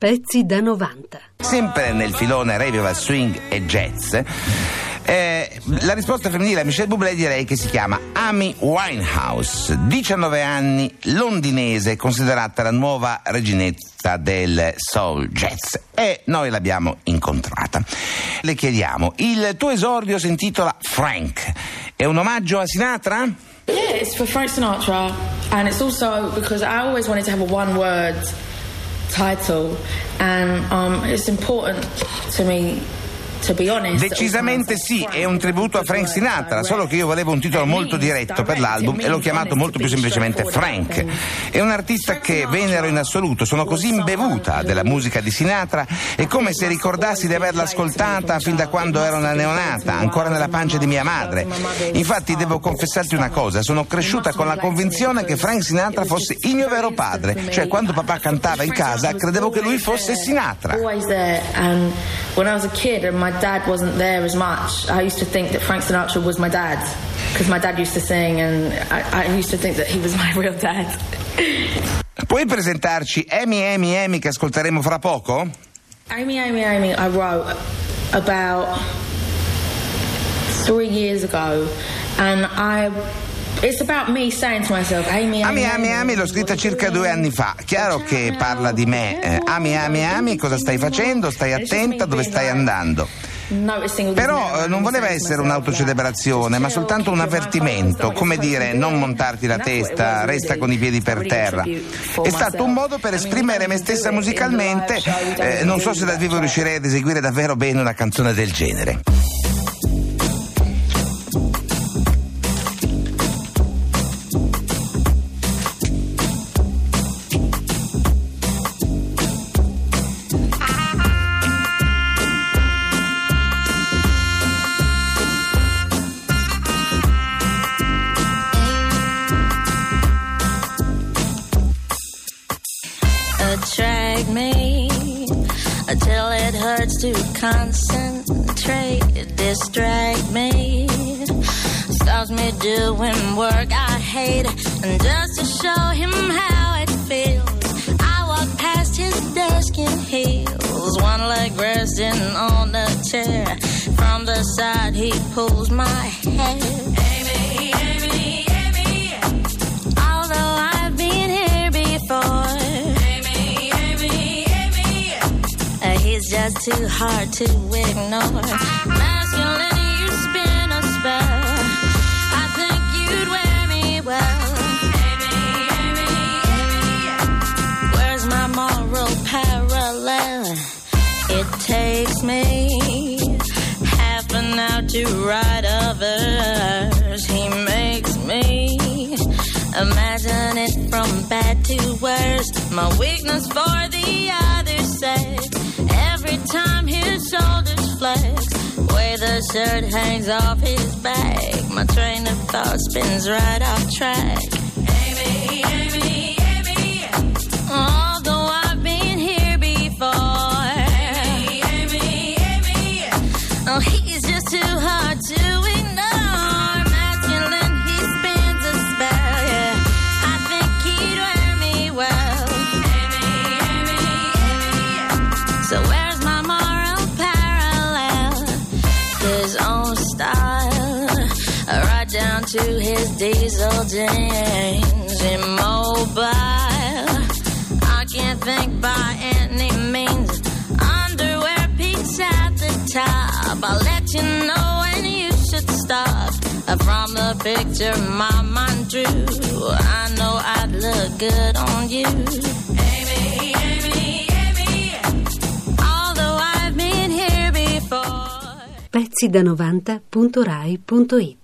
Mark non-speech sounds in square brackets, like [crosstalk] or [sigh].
Pezzi da 90. Sempre nel filone revival swing e jazz. eh, la risposta femminile a Michelle Bublé direi che si chiama Amy Winehouse, 19 anni, londinese, considerata la nuova reginetta del soul jazz e noi l'abbiamo incontrata. Le chiediamo, il tuo esordio si intitola Frank, è un omaggio a Sinatra? Yeah, it's for Frank Sinatra, and it's also because I always wanted to have a one word title, and um, it's important to me. Decisamente sì, è un tributo a Frank Sinatra, solo che io volevo un titolo molto diretto per l'album e l'ho chiamato molto più semplicemente Frank. È un artista che venero in assoluto, sono così imbevuta della musica di Sinatra, è come se ricordassi di averla ascoltata fin da quando ero una neonata, ancora nella pancia di mia madre. Infatti devo confessarti una cosa, sono cresciuta con la convinzione che Frank Sinatra fosse il mio vero padre, cioè quando papà cantava in casa credevo che lui fosse Sinatra. Always there, and when I was a kid and my dad wasn't there as much, I used to think that Frank Sinatra was my dad because my dad used to sing, and I, I used to think that he was my [laughs] real dad. Puoi presentarci Amy Amy Amy che ascolteremo fra poco? Amy, Amy, Amy, I wrote about three years ago, and I. It's about me saying to myself, Amy, Ami, ami, ami, l'ho scritta circa due anni fa. Chiaro che parla di me. Eh, ami, ami, ami, cosa stai facendo? Stai attenta, dove stai andando? Però eh, non voleva essere un'autocelebrazione, ma soltanto un avvertimento, come dire non montarti la testa, resta con i piedi per terra. È stato un modo per esprimere me stessa musicalmente, eh, non so se dal vivo riuscirei ad eseguire davvero bene una canzone del genere. Attract me until it hurts to concentrate, distract me, stops me doing work I hate, and just to show him how it feels, I walk past his desk in heels, one leg resting on the chair. From the side, he pulls my hair. He's too hard to ignore. Masculine, you spin a spell. I think you'd wear me well. Amy, Amy, Amy. Where's my moral parallel? It takes me half an hour to write a verse. He makes me imagine it from bad to worse. My weakness for the other sex. Shirt hangs off his back. My train of thought spins right off track. Amy, Amy, Amy. Although I've been here before. Amy, Amy, Amy. Oh, he's His own style, right down to his diesel jeans, immobile. I can't think by any means. Underwear peeks at the top. I'll let you know when you should stop. From the picture my mind drew, I know I'd look good on you. Pezzi da 90.rai.it